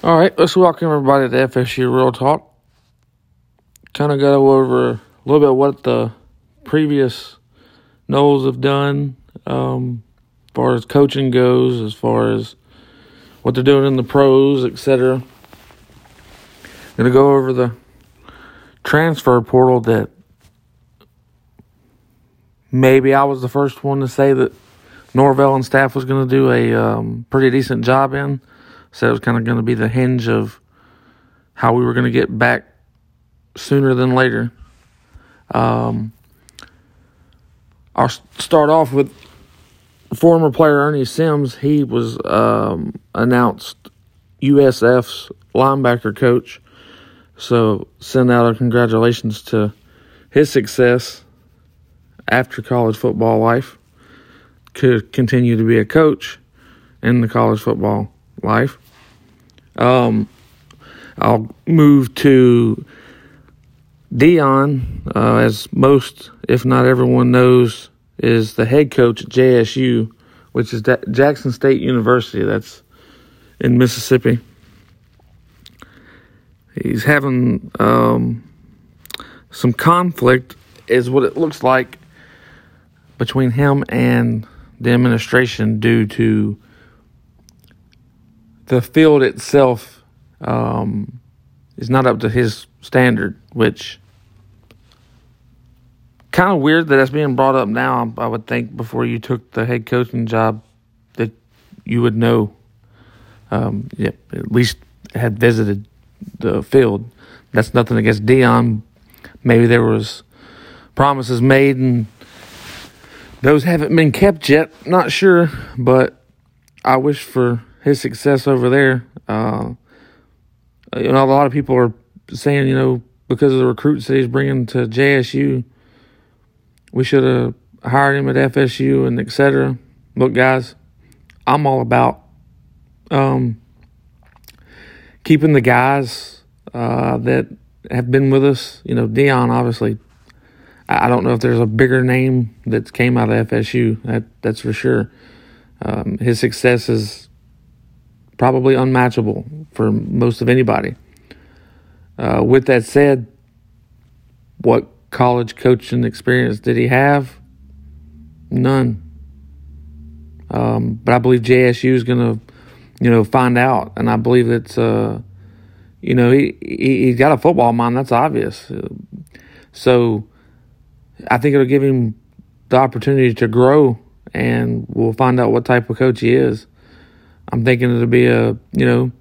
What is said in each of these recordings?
All right, let's welcome everybody to FSU Real Talk. Kind of go over a little bit what the previous Noles have done um, as far as coaching goes, as far as what they're doing in the pros, etc. Gonna go over the transfer portal that maybe I was the first one to say that Norvell and staff was going to do a um, pretty decent job in. So it was kind of going to be the hinge of how we were going to get back sooner than later. Um, I'll start off with former player Ernie Sims. He was um, announced USF's linebacker coach. So send out our congratulations to his success after college football life. Could continue to be a coach in the college football life. Um, I'll move to Dion, uh, as most, if not everyone, knows, is the head coach at JSU, which is Jackson State University. That's in Mississippi. He's having um, some conflict, is what it looks like, between him and the administration due to the field itself um, is not up to his standard, which kind of weird that that's being brought up now. I would think before you took the head coaching job that you would know, um, yeah, at least had visited the field. That's nothing against Dion. Maybe there was promises made and those haven't been kept yet. Not sure, but I wish for his success over there. Uh, you know, a lot of people are saying, you know, because of the recruits that he's bringing to JSU, we should have hired him at FSU and etc. Look, guys, I'm all about um, keeping the guys uh, that have been with us. You know, Dion, obviously. I don't know if there's a bigger name that came out of FSU. That that's for sure. Um, his success is probably unmatchable for most of anybody. Uh, with that said, what college coaching experience did he have? None. Um, but I believe JSU is going to, you know, find out, and I believe it's, uh, you know, he, he he's got a football mind. That's obvious. So, I think it'll give him the opportunity to grow, and we'll find out what type of coach he is. I'm thinking it'll be a you know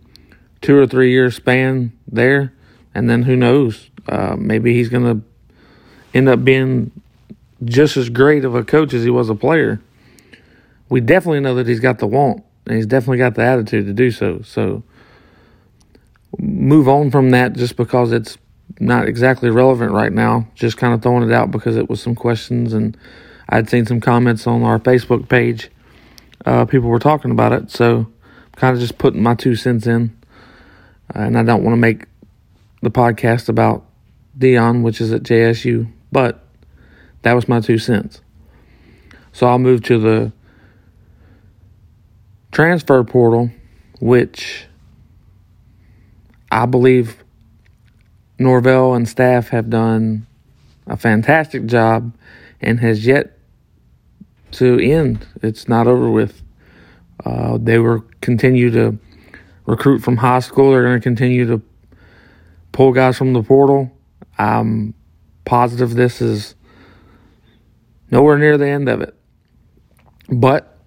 two or three year span there, and then who knows? Uh, maybe he's gonna end up being just as great of a coach as he was a player. We definitely know that he's got the want, and he's definitely got the attitude to do so. So move on from that just because it's not exactly relevant right now. Just kind of throwing it out because it was some questions and I'd seen some comments on our Facebook page. Uh, people were talking about it, so kind of just putting my two cents in. Uh, and I don't want to make the podcast about Dion, which is at JSU, but that was my two cents. So I'll move to the transfer portal, which I believe Norvell and staff have done a fantastic job and has yet to end. It's not over with. Uh, they will continue to recruit from high school. They're going to continue to pull guys from the portal. I'm positive this is nowhere near the end of it. But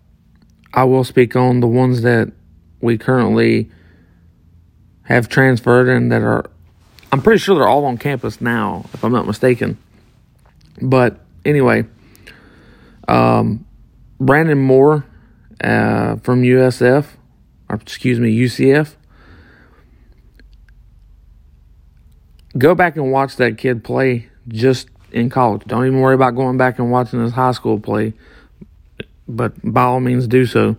I will speak on the ones that we currently have transferred and that are, I'm pretty sure they're all on campus now, if I'm not mistaken. But anyway, um, Brandon Moore uh, from USF, or excuse me, UCF. Go back and watch that kid play just in college. Don't even worry about going back and watching his high school play, but by all means do so.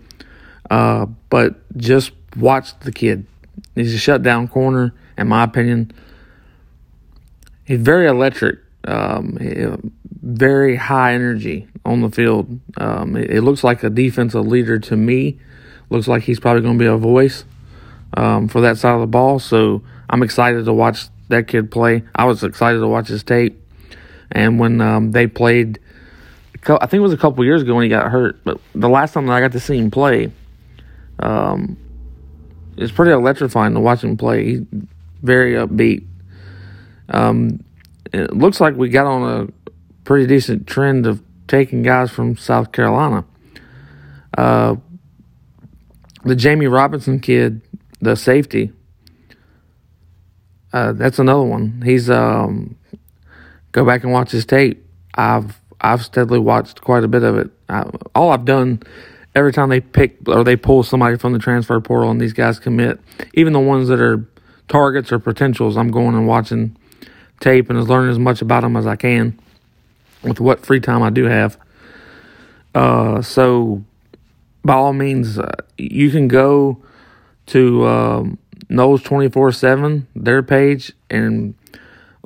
Uh, but just watch the kid. He's a shutdown corner, in my opinion. He's very electric, um, very high energy on the field. Um, it, it, looks like a defensive leader to me. Looks like he's probably going to be a voice um, for that side of the ball. So I'm excited to watch that kid play. I was excited to watch his tape. And when um, they played, I think it was a couple years ago when he got hurt, but the last time that I got to see him play, um, it's pretty electrifying to watch him play. He's very upbeat. Um, it looks like we got on a pretty decent trend of taking guys from South Carolina. Uh, the Jammie Robinson kid, the safety, uh, that's another one. He's um, go back and watch his tape. I've I've steadily watched quite a bit of it. I, all I've done every time they pick or they pull somebody from the transfer portal and these guys commit, even the ones that are targets or potentials, I'm going and watching tape and is learning as much about them as I can with what free time I do have. Uh, so by all means, uh, you can go to um, Noles 24 7, their page, and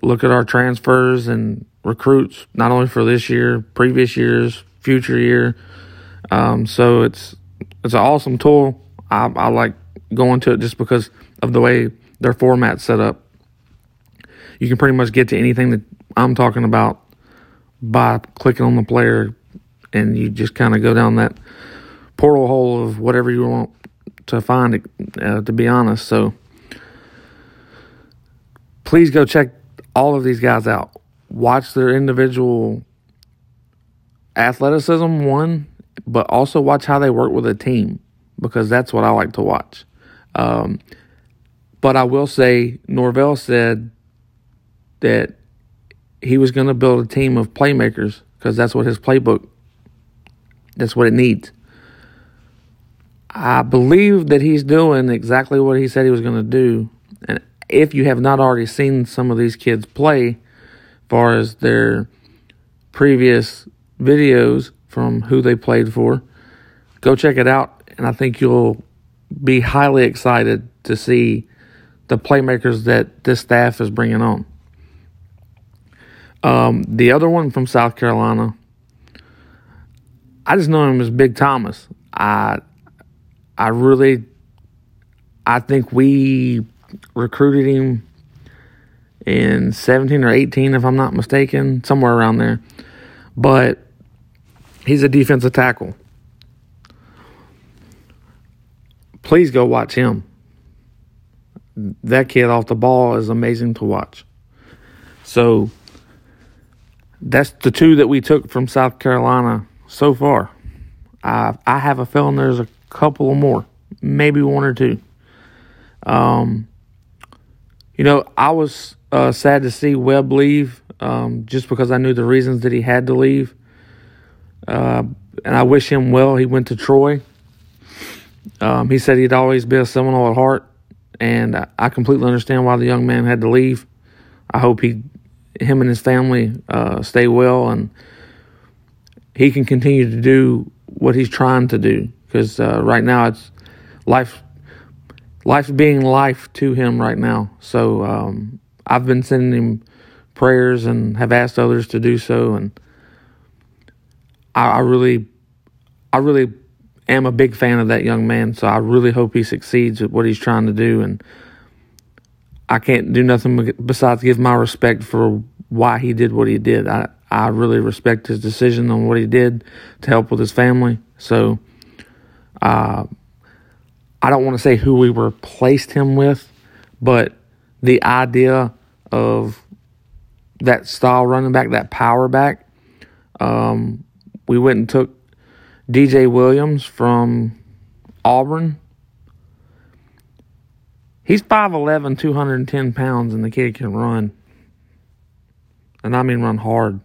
look at our transfers and recruits, not only for this year, previous years, future year. Um, so it's it's an awesome tool. I, I like going to it just because of the way their format's set up. You can pretty much get to anything that I'm talking about by clicking on the player, and you just kind of go down that portal hole of whatever you want to find uh, to be honest. So please go check all of these guys out. Watch their individual athleticism, one, but also watch how they work with a team because that's what I like to watch. Um, but I will say, Norvell said that he was going to build a team of playmakers because that's what his playbook, that's what it needs. I believe that he's doing exactly what he said he was going to do. And if you have not already seen some of these kids play, far as their previous videos from who they played for, go check it out. And I think you'll be highly excited to see the playmakers that this staff is bringing on. Um, the other one from South Carolina, I just know him as Big Thomas. I I really, I think we recruited him in 17 or 18, if I'm not mistaken, somewhere around there. But he's a defensive tackle. Please go watch him. That kid off the ball is amazing to watch. So that's the two that we took from South Carolina so far. I I have a feeling there's a couple more, maybe one or two. Um, you know, I was uh, sad to see Webb leave um, just because I knew the reasons that he had to leave. Uh, and I wish him well. He went to Troy. Um, he said he'd always be a Seminole at heart, and I completely understand why the young man had to leave. I hope he, him and his family, uh, stay well and he can continue to do what he's trying to do because uh, right now it's life life's being life to him right now. So um, I've been sending him prayers and have asked others to do so, and I, I really, I really am a big fan of that young man. So I really hope he succeeds at what he's trying to do, and I can't do nothing besides give my respect for why he did what he did. I I really respect his decision on what he did to help with his family. So uh, I don't want to say who we replaced him with, but the idea of that style running back, that power back, um, we went and took DJ Williams from Auburn. He's 5'11, 210 pounds, and the kid can run. And I mean run hard.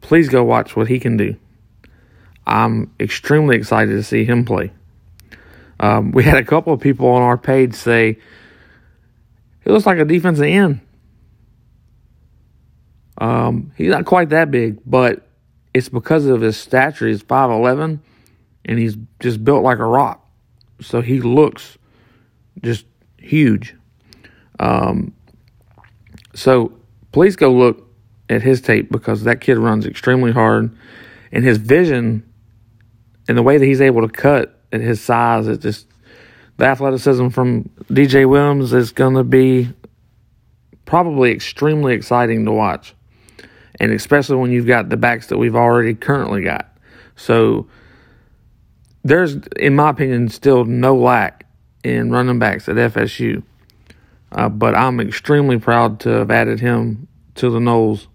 Please go watch what he can do. I'm extremely excited to see him play. Um, we had a couple of people on our page say he looks like a defensive end. Um, he's not quite that big, but it's because of his stature. He's 5'11 and he's just built like a rock. So he looks just huge. Um, so please go look at his tape because that kid runs extremely hard and his vision and the way that he's able to cut at his size, it just the athleticism from DJ Williams is going to be probably extremely exciting to watch. And especially when you've got the backs that we've already currently got. So there's, in my opinion, still no lack in running backs at FSU. Uh, but I'm extremely proud to have added him to the Noles.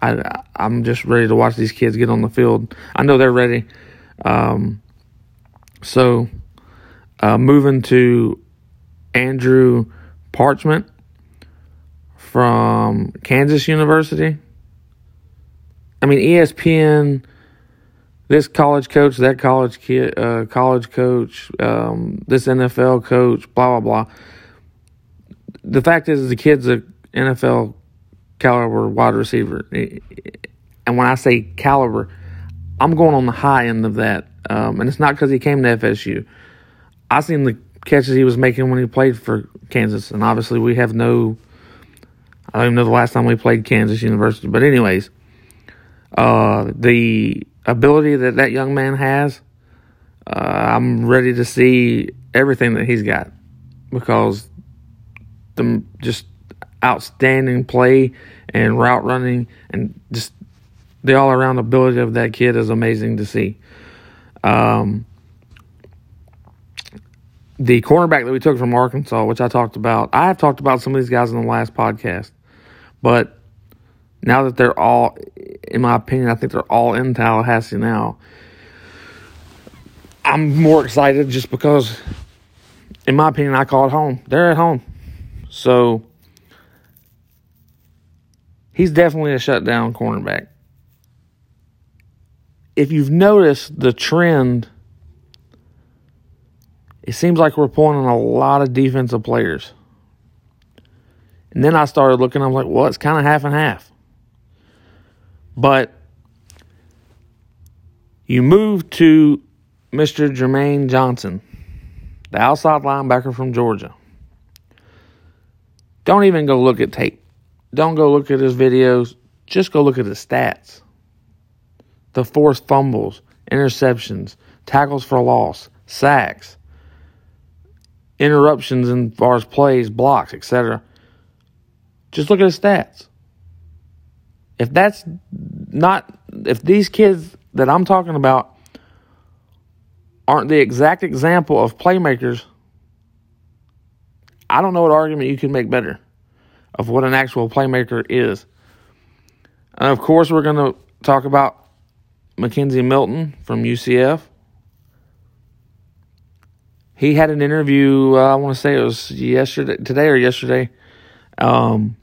I, I'm just ready to watch these kids get on the field. I know they're ready. Um, so, uh, moving to Andrew Parchment from Kansas University. I mean, ESPN, this college coach, that college kid, uh, college coach, um, this NFL coach, blah blah blah. The fact is, the kid's a NFL caliber wide receiver, and when I say caliber, I'm going on the high end of that. Um, and it's not because he came to FSU. I seen the catches he was making when he played for Kansas, and obviously we have no. I don't even know the last time we played Kansas University, but anyways, uh, the ability that that young man has, uh, I'm ready to see everything that he's got because the just outstanding play and route running and just the all around ability of that kid is amazing to see. Um, the cornerback that we took from Arkansas, which I talked about, I have talked about some of these guys in the last podcast, but now that they're all, in my opinion, I think they're all in Tallahassee now. I'm more excited just because, in my opinion, I call it home. They're at home. So, he's definitely a shutdown cornerback if you've noticed the trend, it seems like we're pulling in a lot of defensive players. And then I started looking, I'm like, well, it's kind of half and half. But you move to Mr. Jermaine Johnson, the outside linebacker from Georgia. Don't even go look at tape. Don't go look at his videos. Just go look at his stats the forced fumbles, interceptions, tackles for loss, sacks, interruptions in far as plays, blocks, etc. Just look at his stats. If that's not, if these kids that I'm talking about aren't the exact example of playmakers, I don't know what argument you can make better of what an actual playmaker is. And of course, we're going to talk about McKenzie Milton from UCF. He had an interview. Uh, I want to say it was yesterday, today or yesterday. Um,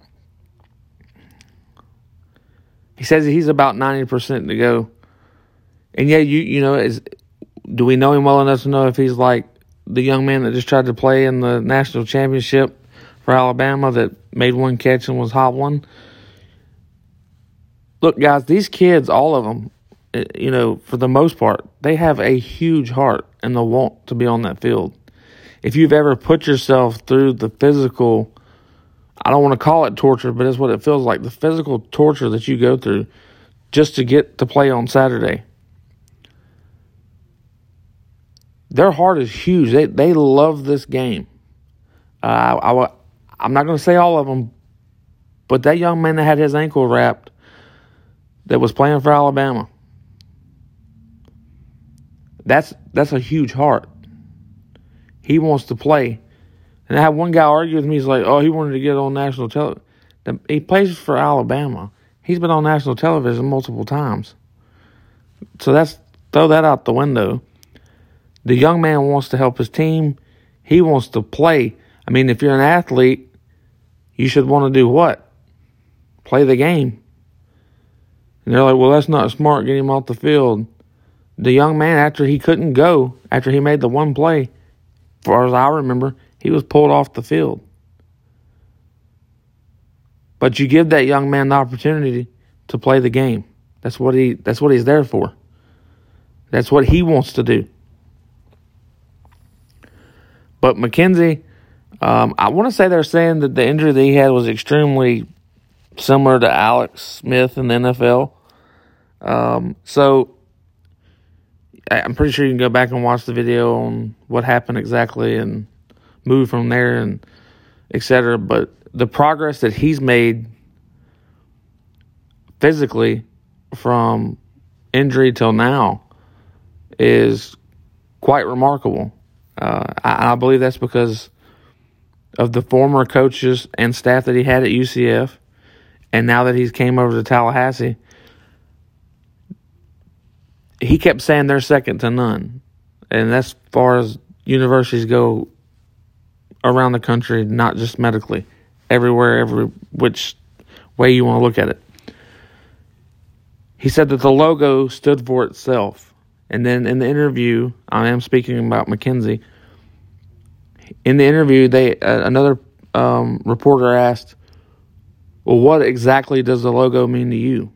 he says he's about ninety percent to go. And yeah, you you know, is do we know him well enough to know if he's like the young man that just tried to play in the national championship for Alabama that made one catch and was hobbling? Look, guys, these kids, all of them, you know, for the most part, they have a huge heart and the want to be on that field. If you've ever put yourself through the physical, I don't want to call it torture, but it's what it feels like the physical torture that you go through just to get to play on Saturday. Their heart is huge. They they love this game. Uh, I, I, I'm not going to say all of them, but that young man that had his ankle wrapped that was playing for Alabama that's that's a huge heart. He wants to play. And I had one guy argue with me. He's like, "Oh, he wanted to get on national television. He plays for Alabama. He's been on national television multiple times. So that's throw that out the window. The young man wants to help his team. He wants to play. I mean, if you're an athlete, you should want to do what? Play the game. And they're like, well, that's not smart. Get him off the field the young man, after he couldn't go, after he made the one play, far as I remember, he was pulled off the field. But you give that young man the opportunity to play the game. That's what he that's what he's there for. That's what he wants to do. But McKenzie, um, I want to say they're saying that the injury that he had was extremely similar to Alex Smith in the NFL. Um, so I'm pretty sure you can go back and watch the video on what happened exactly and move from there and etc. But the progress that he's made physically from injury till now is quite remarkable. Uh, I, I, believe that's because of the former coaches and staff that he had at UCF, and now that he's came over to Tallahassee, he kept saying they're second to none, and that's far as universities go around the country, not just medically, everywhere, every which way you want to look at it. He said that the logo stood for itself. And then in the interview, I am speaking about McKenzie. In the interview, they uh, another um, reporter asked, "Well, what exactly does the logo mean to you?"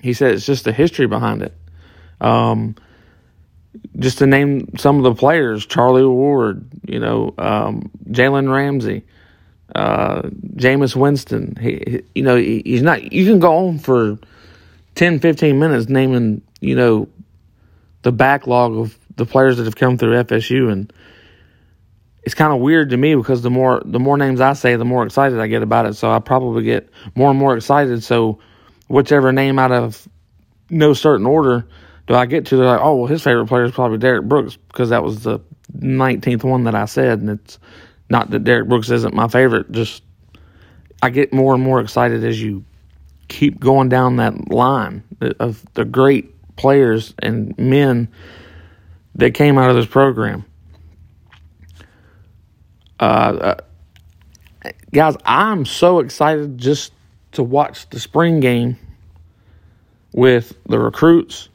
He said it's just the history behind it. Um, just to name some of the players, Charlie Ward, you know, um, Jalen Ramsey, uh, Jameis Winston. He, he, you know, he, he's not. You can go on for 10, 15 minutes naming, you know, the backlog of the players that have come through FSU, and it's kind of weird to me because the more the more names I say, the more excited I get about it. So I probably get more and more excited. So whichever name out of no certain order do I get to, they're like, oh well, his favorite player is probably Derrick Brooks because that was the 19th one that I said, and it's not that Derrick Brooks isn't my favorite, just I get more and more excited as you keep going down that line of the great players and men that came out of this program. Uh, uh, guys, I'm so excited just to watch the spring game with the recruits,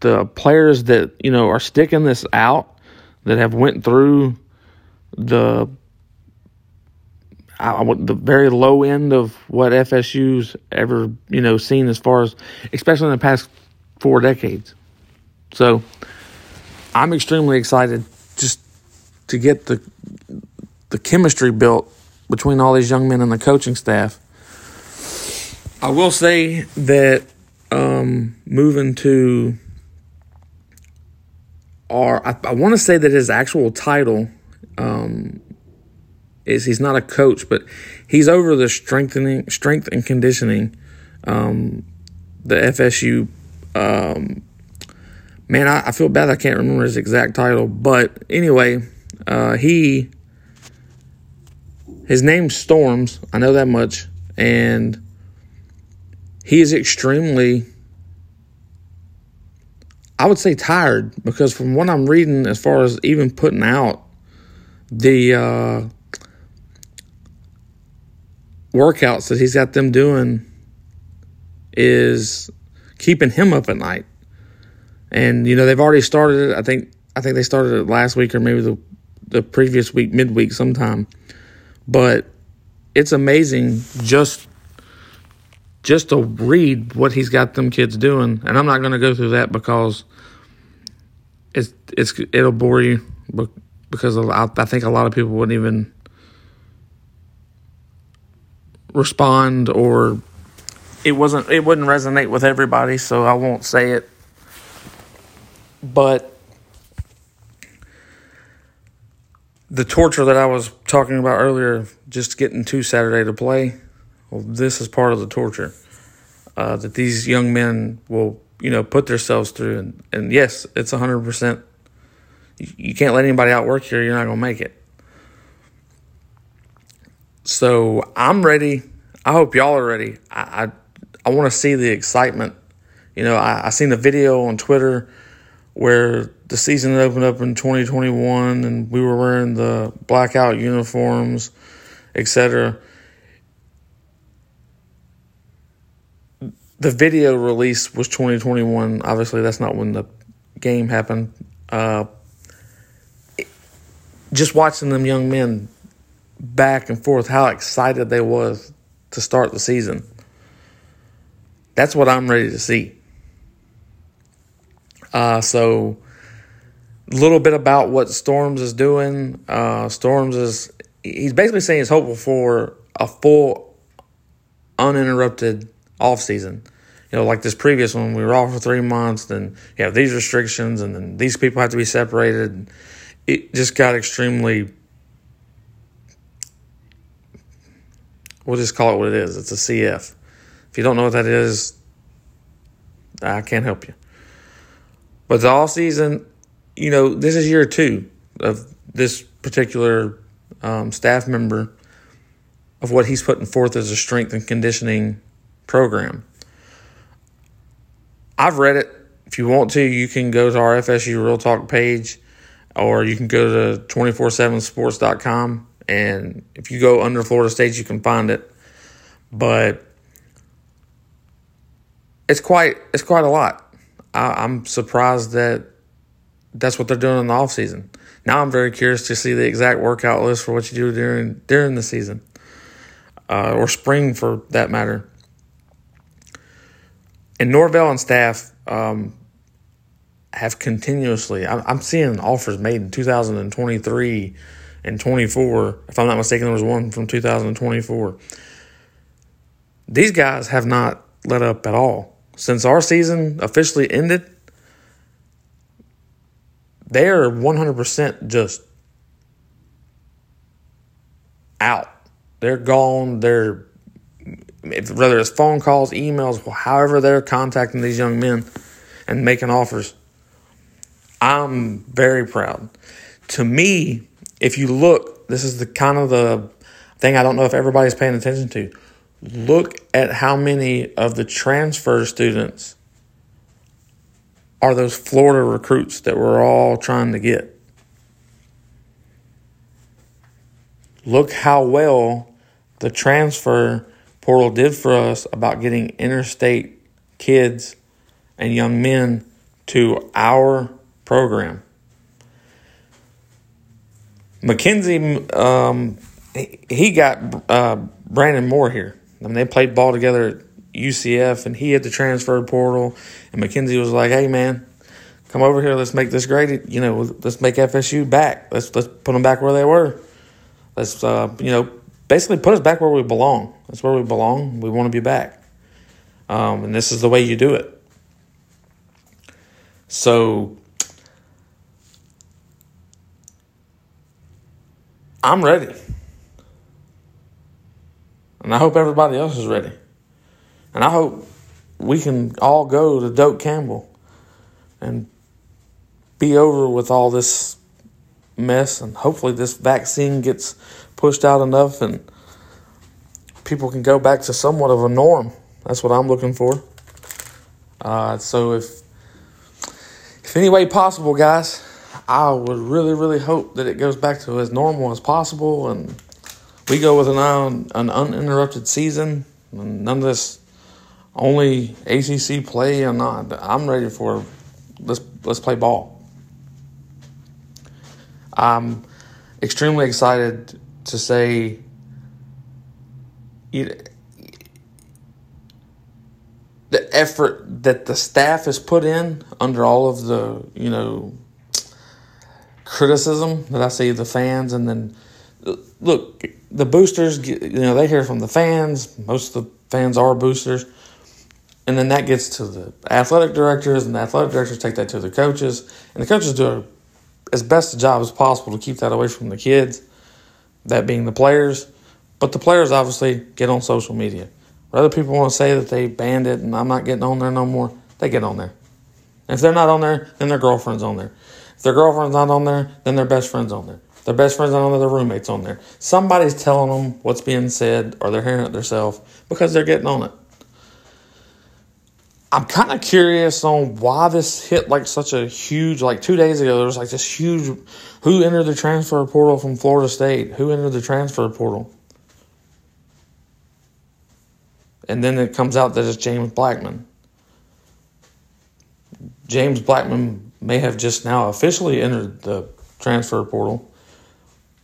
the players that you know are sticking this out, that have went through the I, the very low end of what FSU's ever you know seen as far as, especially in the past four decades. So, I'm extremely excited just to get the the chemistry built between all these young men and the coaching staff. I will say that um, moving to our, I, I want to say that his actual title um, is he's not a coach, but he's over the strengthening, strength and conditioning. Um, the FSU. Um, man, I, I, feel bad I can't remember his exact title, but anyway, uh, he his name's Storms. I know that much, and he is extremely. I would say tired because from what I'm reading, as far as even putting out the uh, workouts that he's got them doing is keeping him up at night. And you know they've already started it. I think I think they started it last week or maybe the the previous week, midweek, sometime. But it's amazing just just to read what he's got them kids doing. And I'm not going to go through that because it's it's it'll bore you. Because I, I think a lot of people wouldn't even respond or it wasn't it wouldn't resonate with everybody, so I won't say it. But the torture that I was talking about earlier, just getting to Saturday to play, well, this is part of the torture uh, that these young men will, you know, put themselves through. And, and yes, it's 100%. You can't let anybody outwork here. you're not going to make it. So I'm ready. I hope y'all are ready. I I, I want to see the excitement. You know, I, I seen the video on Twitter where the season opened up in 2021 and we were wearing the blackout uniforms, etc. The video release was 2021. Obviously, that's not when the game happened. Uh, just watching them young men back and forth how excited they was to start the season. That's what I'm ready to see. Uh, so, a little bit about what Storms is doing. Uh, Storms is he's basically saying he's hopeful for a full, uninterrupted off season. You know, like this previous one, we were off for three months, then you have these restrictions, and then these people have to be separated it just got extremely. We'll just call it what it is. It's a CF. If you don't know what that is, I can't help you. But the off season, you know, this is year two of this particular um, staff member of what he's putting forth as a strength and conditioning program. I've read it. If you want to, you can go to our FSU Real Talk page or you can go to 247sports.com and if you go under Florida State, you can find it. But it's quite it's quite a lot. I, am surprised that that's what they're doing in the off season. Now I'm very curious to see the exact workout list for what you do during during the season, uh, or spring for that matter. And Norvell and staff um, have continuously. I'm seeing offers made in 2023 and 24. If I'm not mistaken, there was one from 2024. These guys have not let up at all since our season officially ended. They are 100% just out. They're gone. They're whether it's phone calls, emails, however they're contacting these young men and making offers. I'm very proud. To me, if you look, this is the kind of the thing I don't know if everybody's paying attention to. Look at how many of the transfer students are those Florida recruits that we're all trying to get. Look how well the transfer portal did for us about getting interstate kids and young men to our program. McKenzie, um, he got uh, Brandon Moore here. I mean, they played ball together at UCF, and he had the transfer portal. And McKenzie was like, "Hey, man, come over here. Let's make this great. You know, let's make FSU back. Let's let's put them back where they were. Let's uh, you know, basically put us back where we belong. That's where we belong. We want to be back. Um, and this is the way you do it. So I'm ready. And I hope everybody else is ready. And I hope we can all go to Doak Campbell and be over with all this mess. And hopefully, this vaccine gets pushed out enough and people can go back to somewhat of a norm. That's what I'm looking for. Uh, so, if, if any way possible, guys, I would really, really hope that it goes back to as normal as possible and we go with an, un- an uninterrupted season. None of this only ACC play. I'm not. I'm ready for let's let's play ball. I'm extremely excited to say. It, the effort that the staff has put in under all of the you know criticism that I see the fans, and then look, the boosters, you know, they hear from the fans. Most of the fans are boosters. And then that gets to the athletic directors, and the athletic directors take that to the coaches. And the coaches do as best a job as possible to keep that away from the kids, that being the players. But the players obviously get on social media. Whether people want to say that they banned it and I'm not getting on there no more, they get on there. And if they're not on there, then their girlfriend's on there. If their girlfriend's not on there, then their best friend's on there. Their best friend's not on there, their roommate's on there. Somebody's telling them what's being said or they're hearing it themselves because they're getting on it. I'm kind of curious on why this hit like such a huge, like two days ago, there was like this huge, who entered the transfer portal from Florida State? Who entered the transfer portal? And then it comes out that it's James Blackman. James Blackman may have just now officially entered the transfer portal,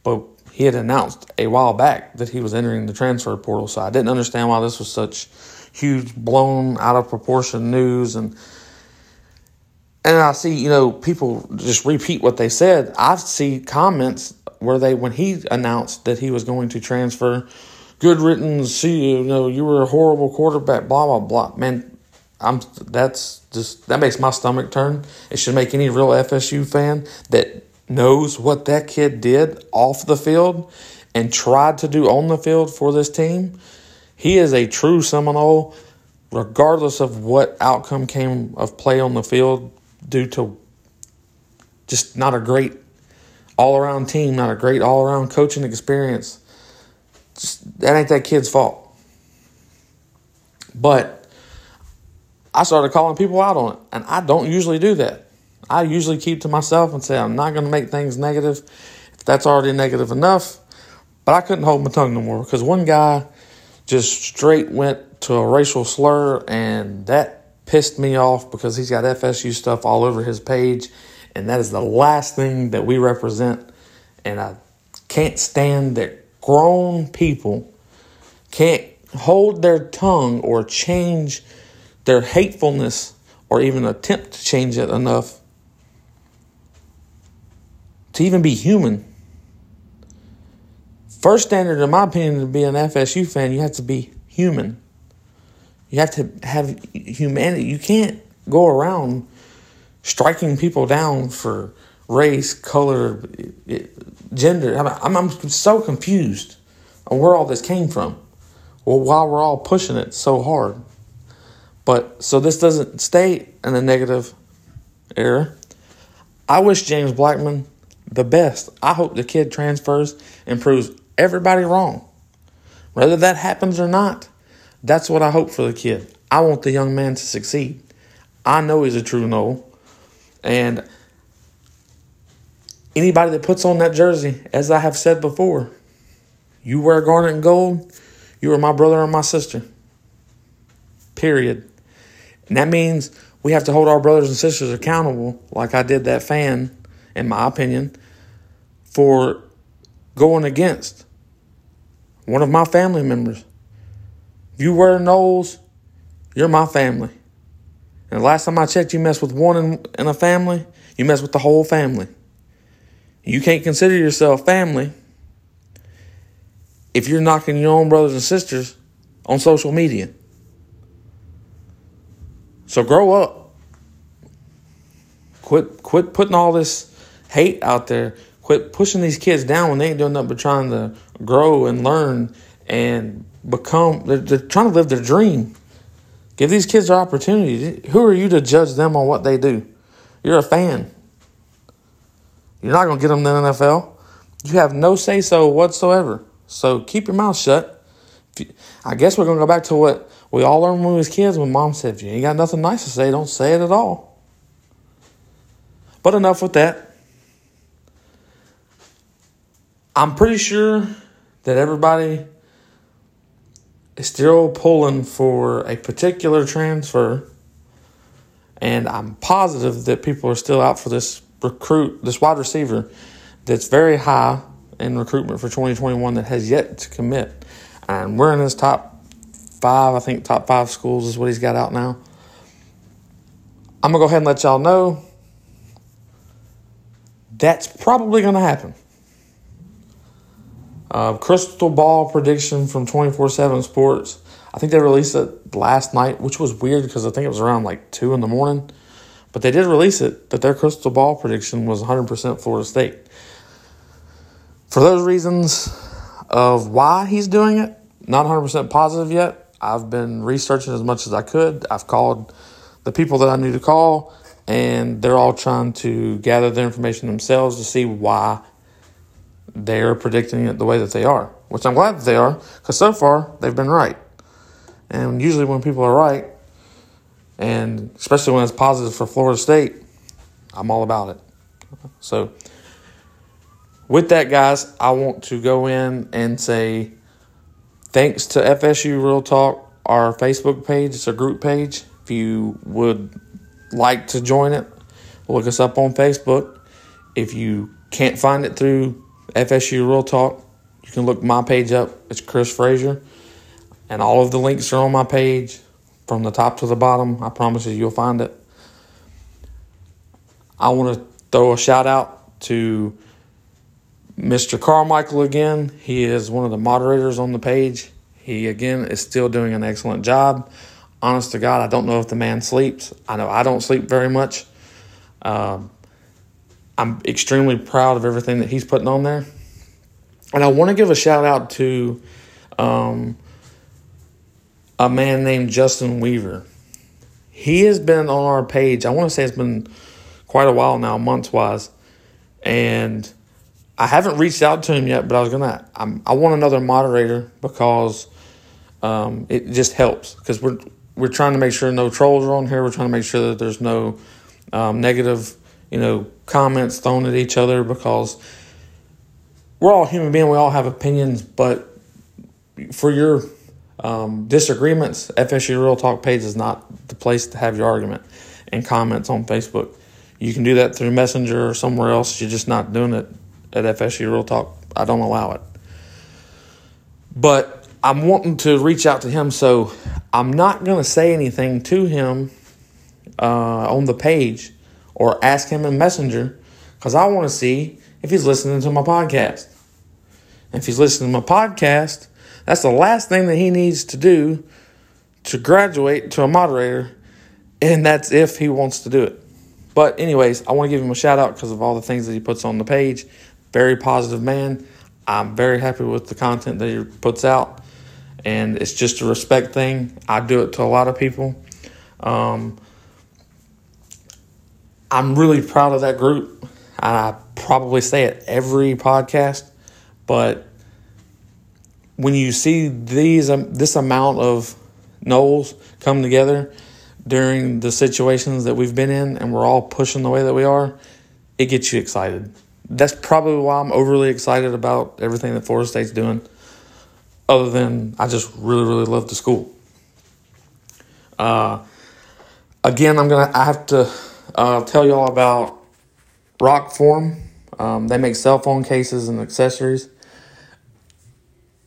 but he had announced a while back that he was entering the transfer portal. So I didn't understand why this was such huge, blown out of proportion news and. And I see, you know, people just repeat what they said. I see comments where they, when he announced that he was going to transfer, good written, see you, know, you were a horrible quarterback, blah blah blah. Man, I'm that's just that makes my stomach turn. It should make any real FSU fan that knows what that kid did off the field and tried to do on the field for this team, he is a true Seminole, regardless of what outcome came of play on the field due to just not a great all around team, not a great all around coaching experience. Just, that ain't that kid's fault. But I started calling people out on it, and I don't usually do that. I usually keep to myself and say I'm not going to make things negative if that's already negative enough. But I couldn't hold my tongue no more because one guy just straight went to a racial slur, and that pissed me off because he's got FSU stuff all over his page, and that is the last thing that we represent. And I can't stand that grown people can't hold their tongue or change their hatefulness or even attempt to change it enough to even be human. First standard, in my opinion, to be an FSU fan, you have to be human. You have to have humanity. You can't go around striking people down for race, color, gender. I'm, I'm so confused on where all this came from. Well, while we're all pushing it so hard. But so this doesn't stay in a negative era. I wish James Blackman the best. I hope the kid transfers and proves everybody wrong. Whether that happens or not, that's what I hope for the kid. I want the young man to succeed. I know he's a true Nole. And anybody that puts on that jersey, as I have said before, you wear garnet and gold, you are my brother and my sister. Period. And that means we have to hold our brothers and sisters accountable, like I did that fan, in my opinion, for going against one of my family members. If you wear Noles, you're my family. And the last time I checked, you mess with one in, in a family, you mess with the whole family. You can't consider yourself family if you're knocking your own brothers and sisters on social media. So grow up. Quit quit putting all this hate out there. Quit pushing these kids down when they ain't doing nothing but trying to grow and learn and become they're, they're trying to live their dream. Give these kids an opportunity. Who are you to judge them on what they do? You're a fan. You're not going to get them in the NFL. You have no say so whatsoever. So keep your mouth shut. I guess we're going to go back to what we all learned when we was kids when mom said, if you ain't got nothing nice to say, don't say it at all. But enough with that. I'm pretty sure that everybody is still pulling for a particular transfer, and I'm positive that people are still out for this recruit, this wide receiver that's very high in recruitment for 2021 that has yet to commit. And we're in his top five, I think top five schools is what he's got out now. I'm going to go ahead and let y'all know that's probably going to happen. Uh, crystal ball prediction from 24 7 Sports. I think they released it last night, which was weird because I think it was around like 2 in the morning. But they did release it that their crystal ball prediction was 100% Florida State. For those reasons of why he's doing it, not 100% positive yet. I've been researching as much as I could. I've called the people that I need to call, and they're all trying to gather the information themselves to see why they're predicting it the way that they are, which I'm glad that they are, because so far they've been right. And usually, when people are right, and especially when it's positive for Florida State, I'm all about it. So, with that, guys, I want to go in and say thanks to FSU Real Talk, our Facebook page. It's a group page. If you would like to join it, look us up on Facebook. If you can't find it through FSU Real Talk. You can look my page up. It's Chris Frazier. And all of the links are on my page from the top to the bottom. I promise you, you'll find it. I want to throw a shout out to Mr. Carmichael again. He is one of the moderators on the page. He, again, is still doing an excellent job. Honest to God, I don't know if the man sleeps. I know I don't sleep very much. Um, I'm extremely proud of everything that he's putting on there. And I want to give a shout out to um, a man named Justin Weaver. He has been on our page, I want to say it's been quite a while now, months wise. And I haven't reached out to him yet, but I was gonna. I'm, want another moderator because um, it just helps because we're we're trying to make sure no trolls are on here. We're trying to make sure that there's no um, negative, you know, comments thrown at each other because we're all human beings. We all have opinions, but for your um, disagreements, FSU Real Talk page is not the place to have your argument and comments on Facebook. You can do that through Messenger or somewhere else. You're just not doing it at FSU Real Talk. I don't allow it. But I'm wanting to reach out to him, so I'm not going to say anything to him uh, on the page or ask him in Messenger because I want to see if he's listening to my podcast. If he's listening to my podcast, that's the last thing that he needs to do to graduate to a moderator, and that's if he wants to do it. But, anyways, I want to give him a shout out because of all the things that he puts on the page. Very positive man. I'm very happy with the content that he puts out, and it's just a respect thing. I do it to a lot of people. Um, I'm really proud of that group. I probably say it every podcast, but when you see these um, this amount of Noles come together during the situations that we've been in, and we're all pushing the way that we are, it gets you excited. That's probably why I'm overly excited about everything that Florida State's doing. Other than I just really, really love the school. Uh, again, I'm gonna I have to uh, tell y'all about Rokform. Um, they make cell phone cases and accessories.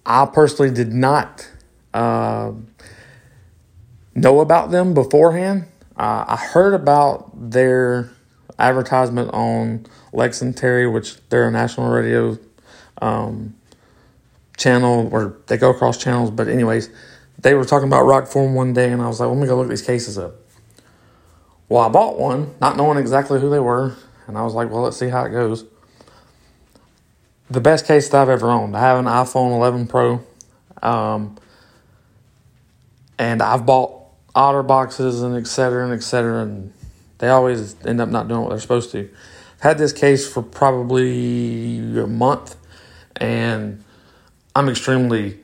I personally did not uh, know about them beforehand. Uh, I heard about their advertisement on Lex and Terry, which they're a national radio um, channel, or they go across channels. But anyways, they were talking about Rokform one day, and I was like, let me go look these cases up. Well, I bought one, not knowing exactly who they were, and I was like, well, let's see how it goes the best case that I've ever owned. I have an iPhone 11 Pro, um, and I've bought otter boxes and et cetera and et cetera, and they always end up not doing what they're supposed to. I've had this case for probably a month, and I'm extremely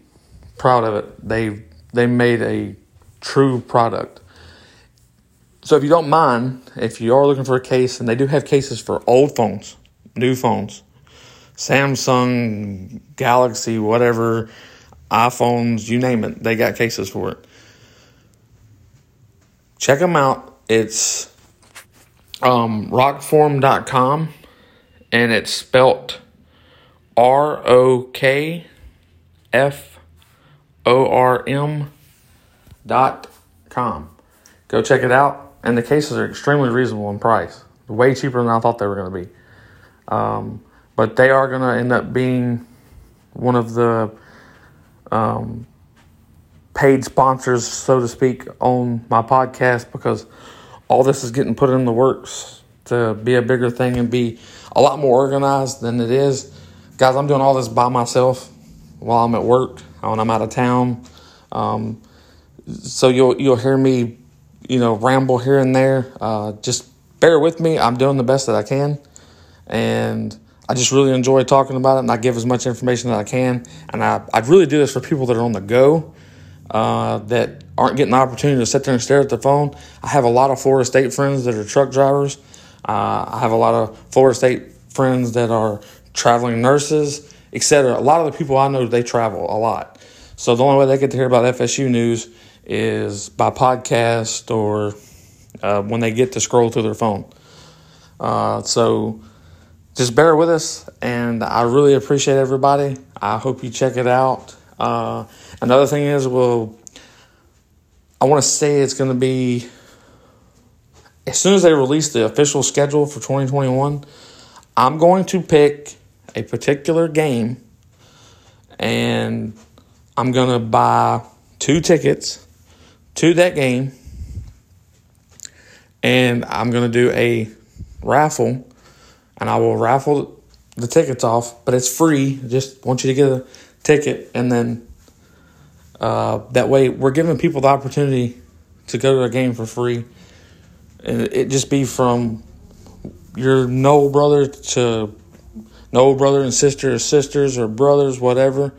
proud of it. They they made a true product. So if you don't mind, if you are looking for a case, and they do have cases for old phones, new phones, Samsung, Galaxy, whatever, iPhones, you name it, they got cases for it. Check them out. It's um, rokform.com and it's spelt R O K F O R M dot com. Go check it out. And the cases are extremely reasonable in price, way cheaper than I thought they were going to be. Um, but they are going to end up being one of the um, paid sponsors, so to speak, on my podcast because all this is getting put in the works to be a bigger thing and be a lot more organized than it is. Guys, I'm doing all this by myself while I'm at work, when I'm out of town. Um, so you'll you'll hear me, you know, ramble here and there. Uh, just bear with me. I'm doing the best that I can, and I just really enjoy talking about it and I give as much information that I can. And I, I really do this for people that are on the go uh, that aren't getting the opportunity to sit there and stare at the phone. I have a lot of Florida State friends that are truck drivers. Uh, I have a lot of Florida State friends that are traveling nurses, etc. A lot of the people I know, they travel a lot. So the only way they get to hear about FSU news is by podcast or uh, when they get to scroll through their phone. Uh, so just bear with us, and I really appreciate everybody. I hope you check it out. Uh, another thing is, well, I want to say it's going to be as soon as they release the official schedule for 2021. I'm going to pick a particular game, and I'm going to buy two tickets to that game, and I'm going to do a raffle and I will raffle the tickets off, but it's free. Just want you to get a ticket, and then uh, that way we're giving people the opportunity to go to a game for free. And it just be from your no brother to no brother and sister or sisters or brothers, whatever.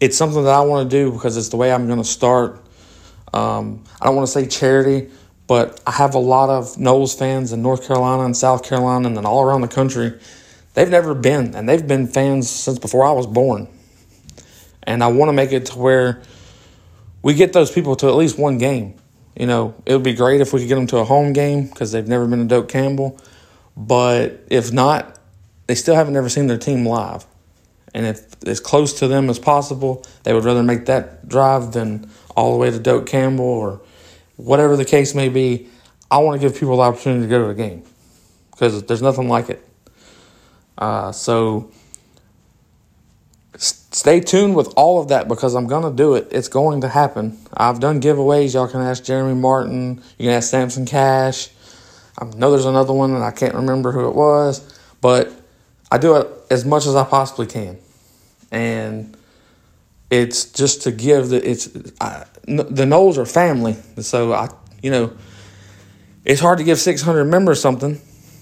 It's something that I want to do because it's the way I'm going to start. Um, I don't want to say charity, but I have a lot of Noles fans in North Carolina and South Carolina and then all around the country. They've never been, and they've been fans since before I was born. And I want to make it to where we get those people to at least one game. You know, it would be great if we could get them to a home game because they've never been to Doak Campbell. But if not, they still haven't ever seen their team live. And if as close to them as possible, they would rather make that drive than all the way to Doak Campbell or whatever the case may be. I want to give people the opportunity to go to the game because there's nothing like it. Uh, so stay tuned with all of that because I'm going to do it. It's going to happen. I've done giveaways. Y'all can ask Jeremy Martin. You can ask Samson Cash. I know there's another one and I can't remember who it was, but I do it as much as I possibly can. And it's just to give the it's I, the Noles are family, so I you know it's hard to give 600 members something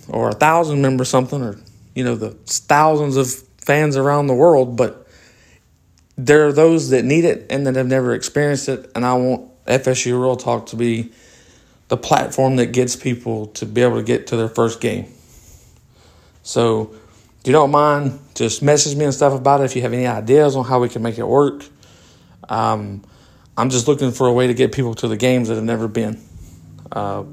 or a thousand members something or you know the thousands of fans around the world, but there are those that need it and that have never experienced it, and I want FSU Real Talk to be the platform that gets people to be able to get to their first game. So, you don't mind, just message me and stuff about it if you have any ideas on how we can make it work. Um, I'm just looking for a way to get people to the games that have never been. Uh,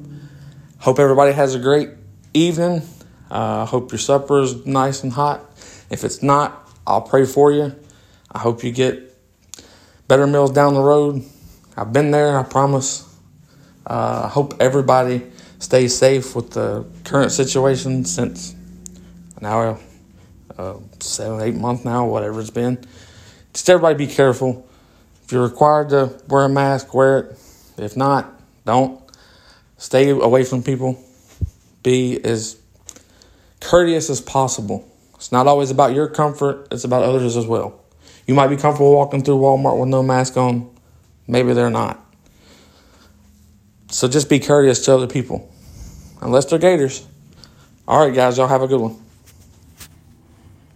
hope everybody has a great evening. Uh, hope your supper is nice and hot. If it's not, I'll pray for you. I hope you get better meals down the road. I've been there, I promise. Uh, I hope everybody stays safe with the current situation since now uh, seven, eight months now, whatever it's been. Just everybody be careful. If you're required to wear a mask, wear it. If not, don't. Stay away from people. Be as courteous as possible. It's not always about your comfort, it's about others as well. You might be comfortable walking through Walmart with no mask on. Maybe they're not. So just be courteous to other people. Unless they're gators. All right, guys, y'all have a good one.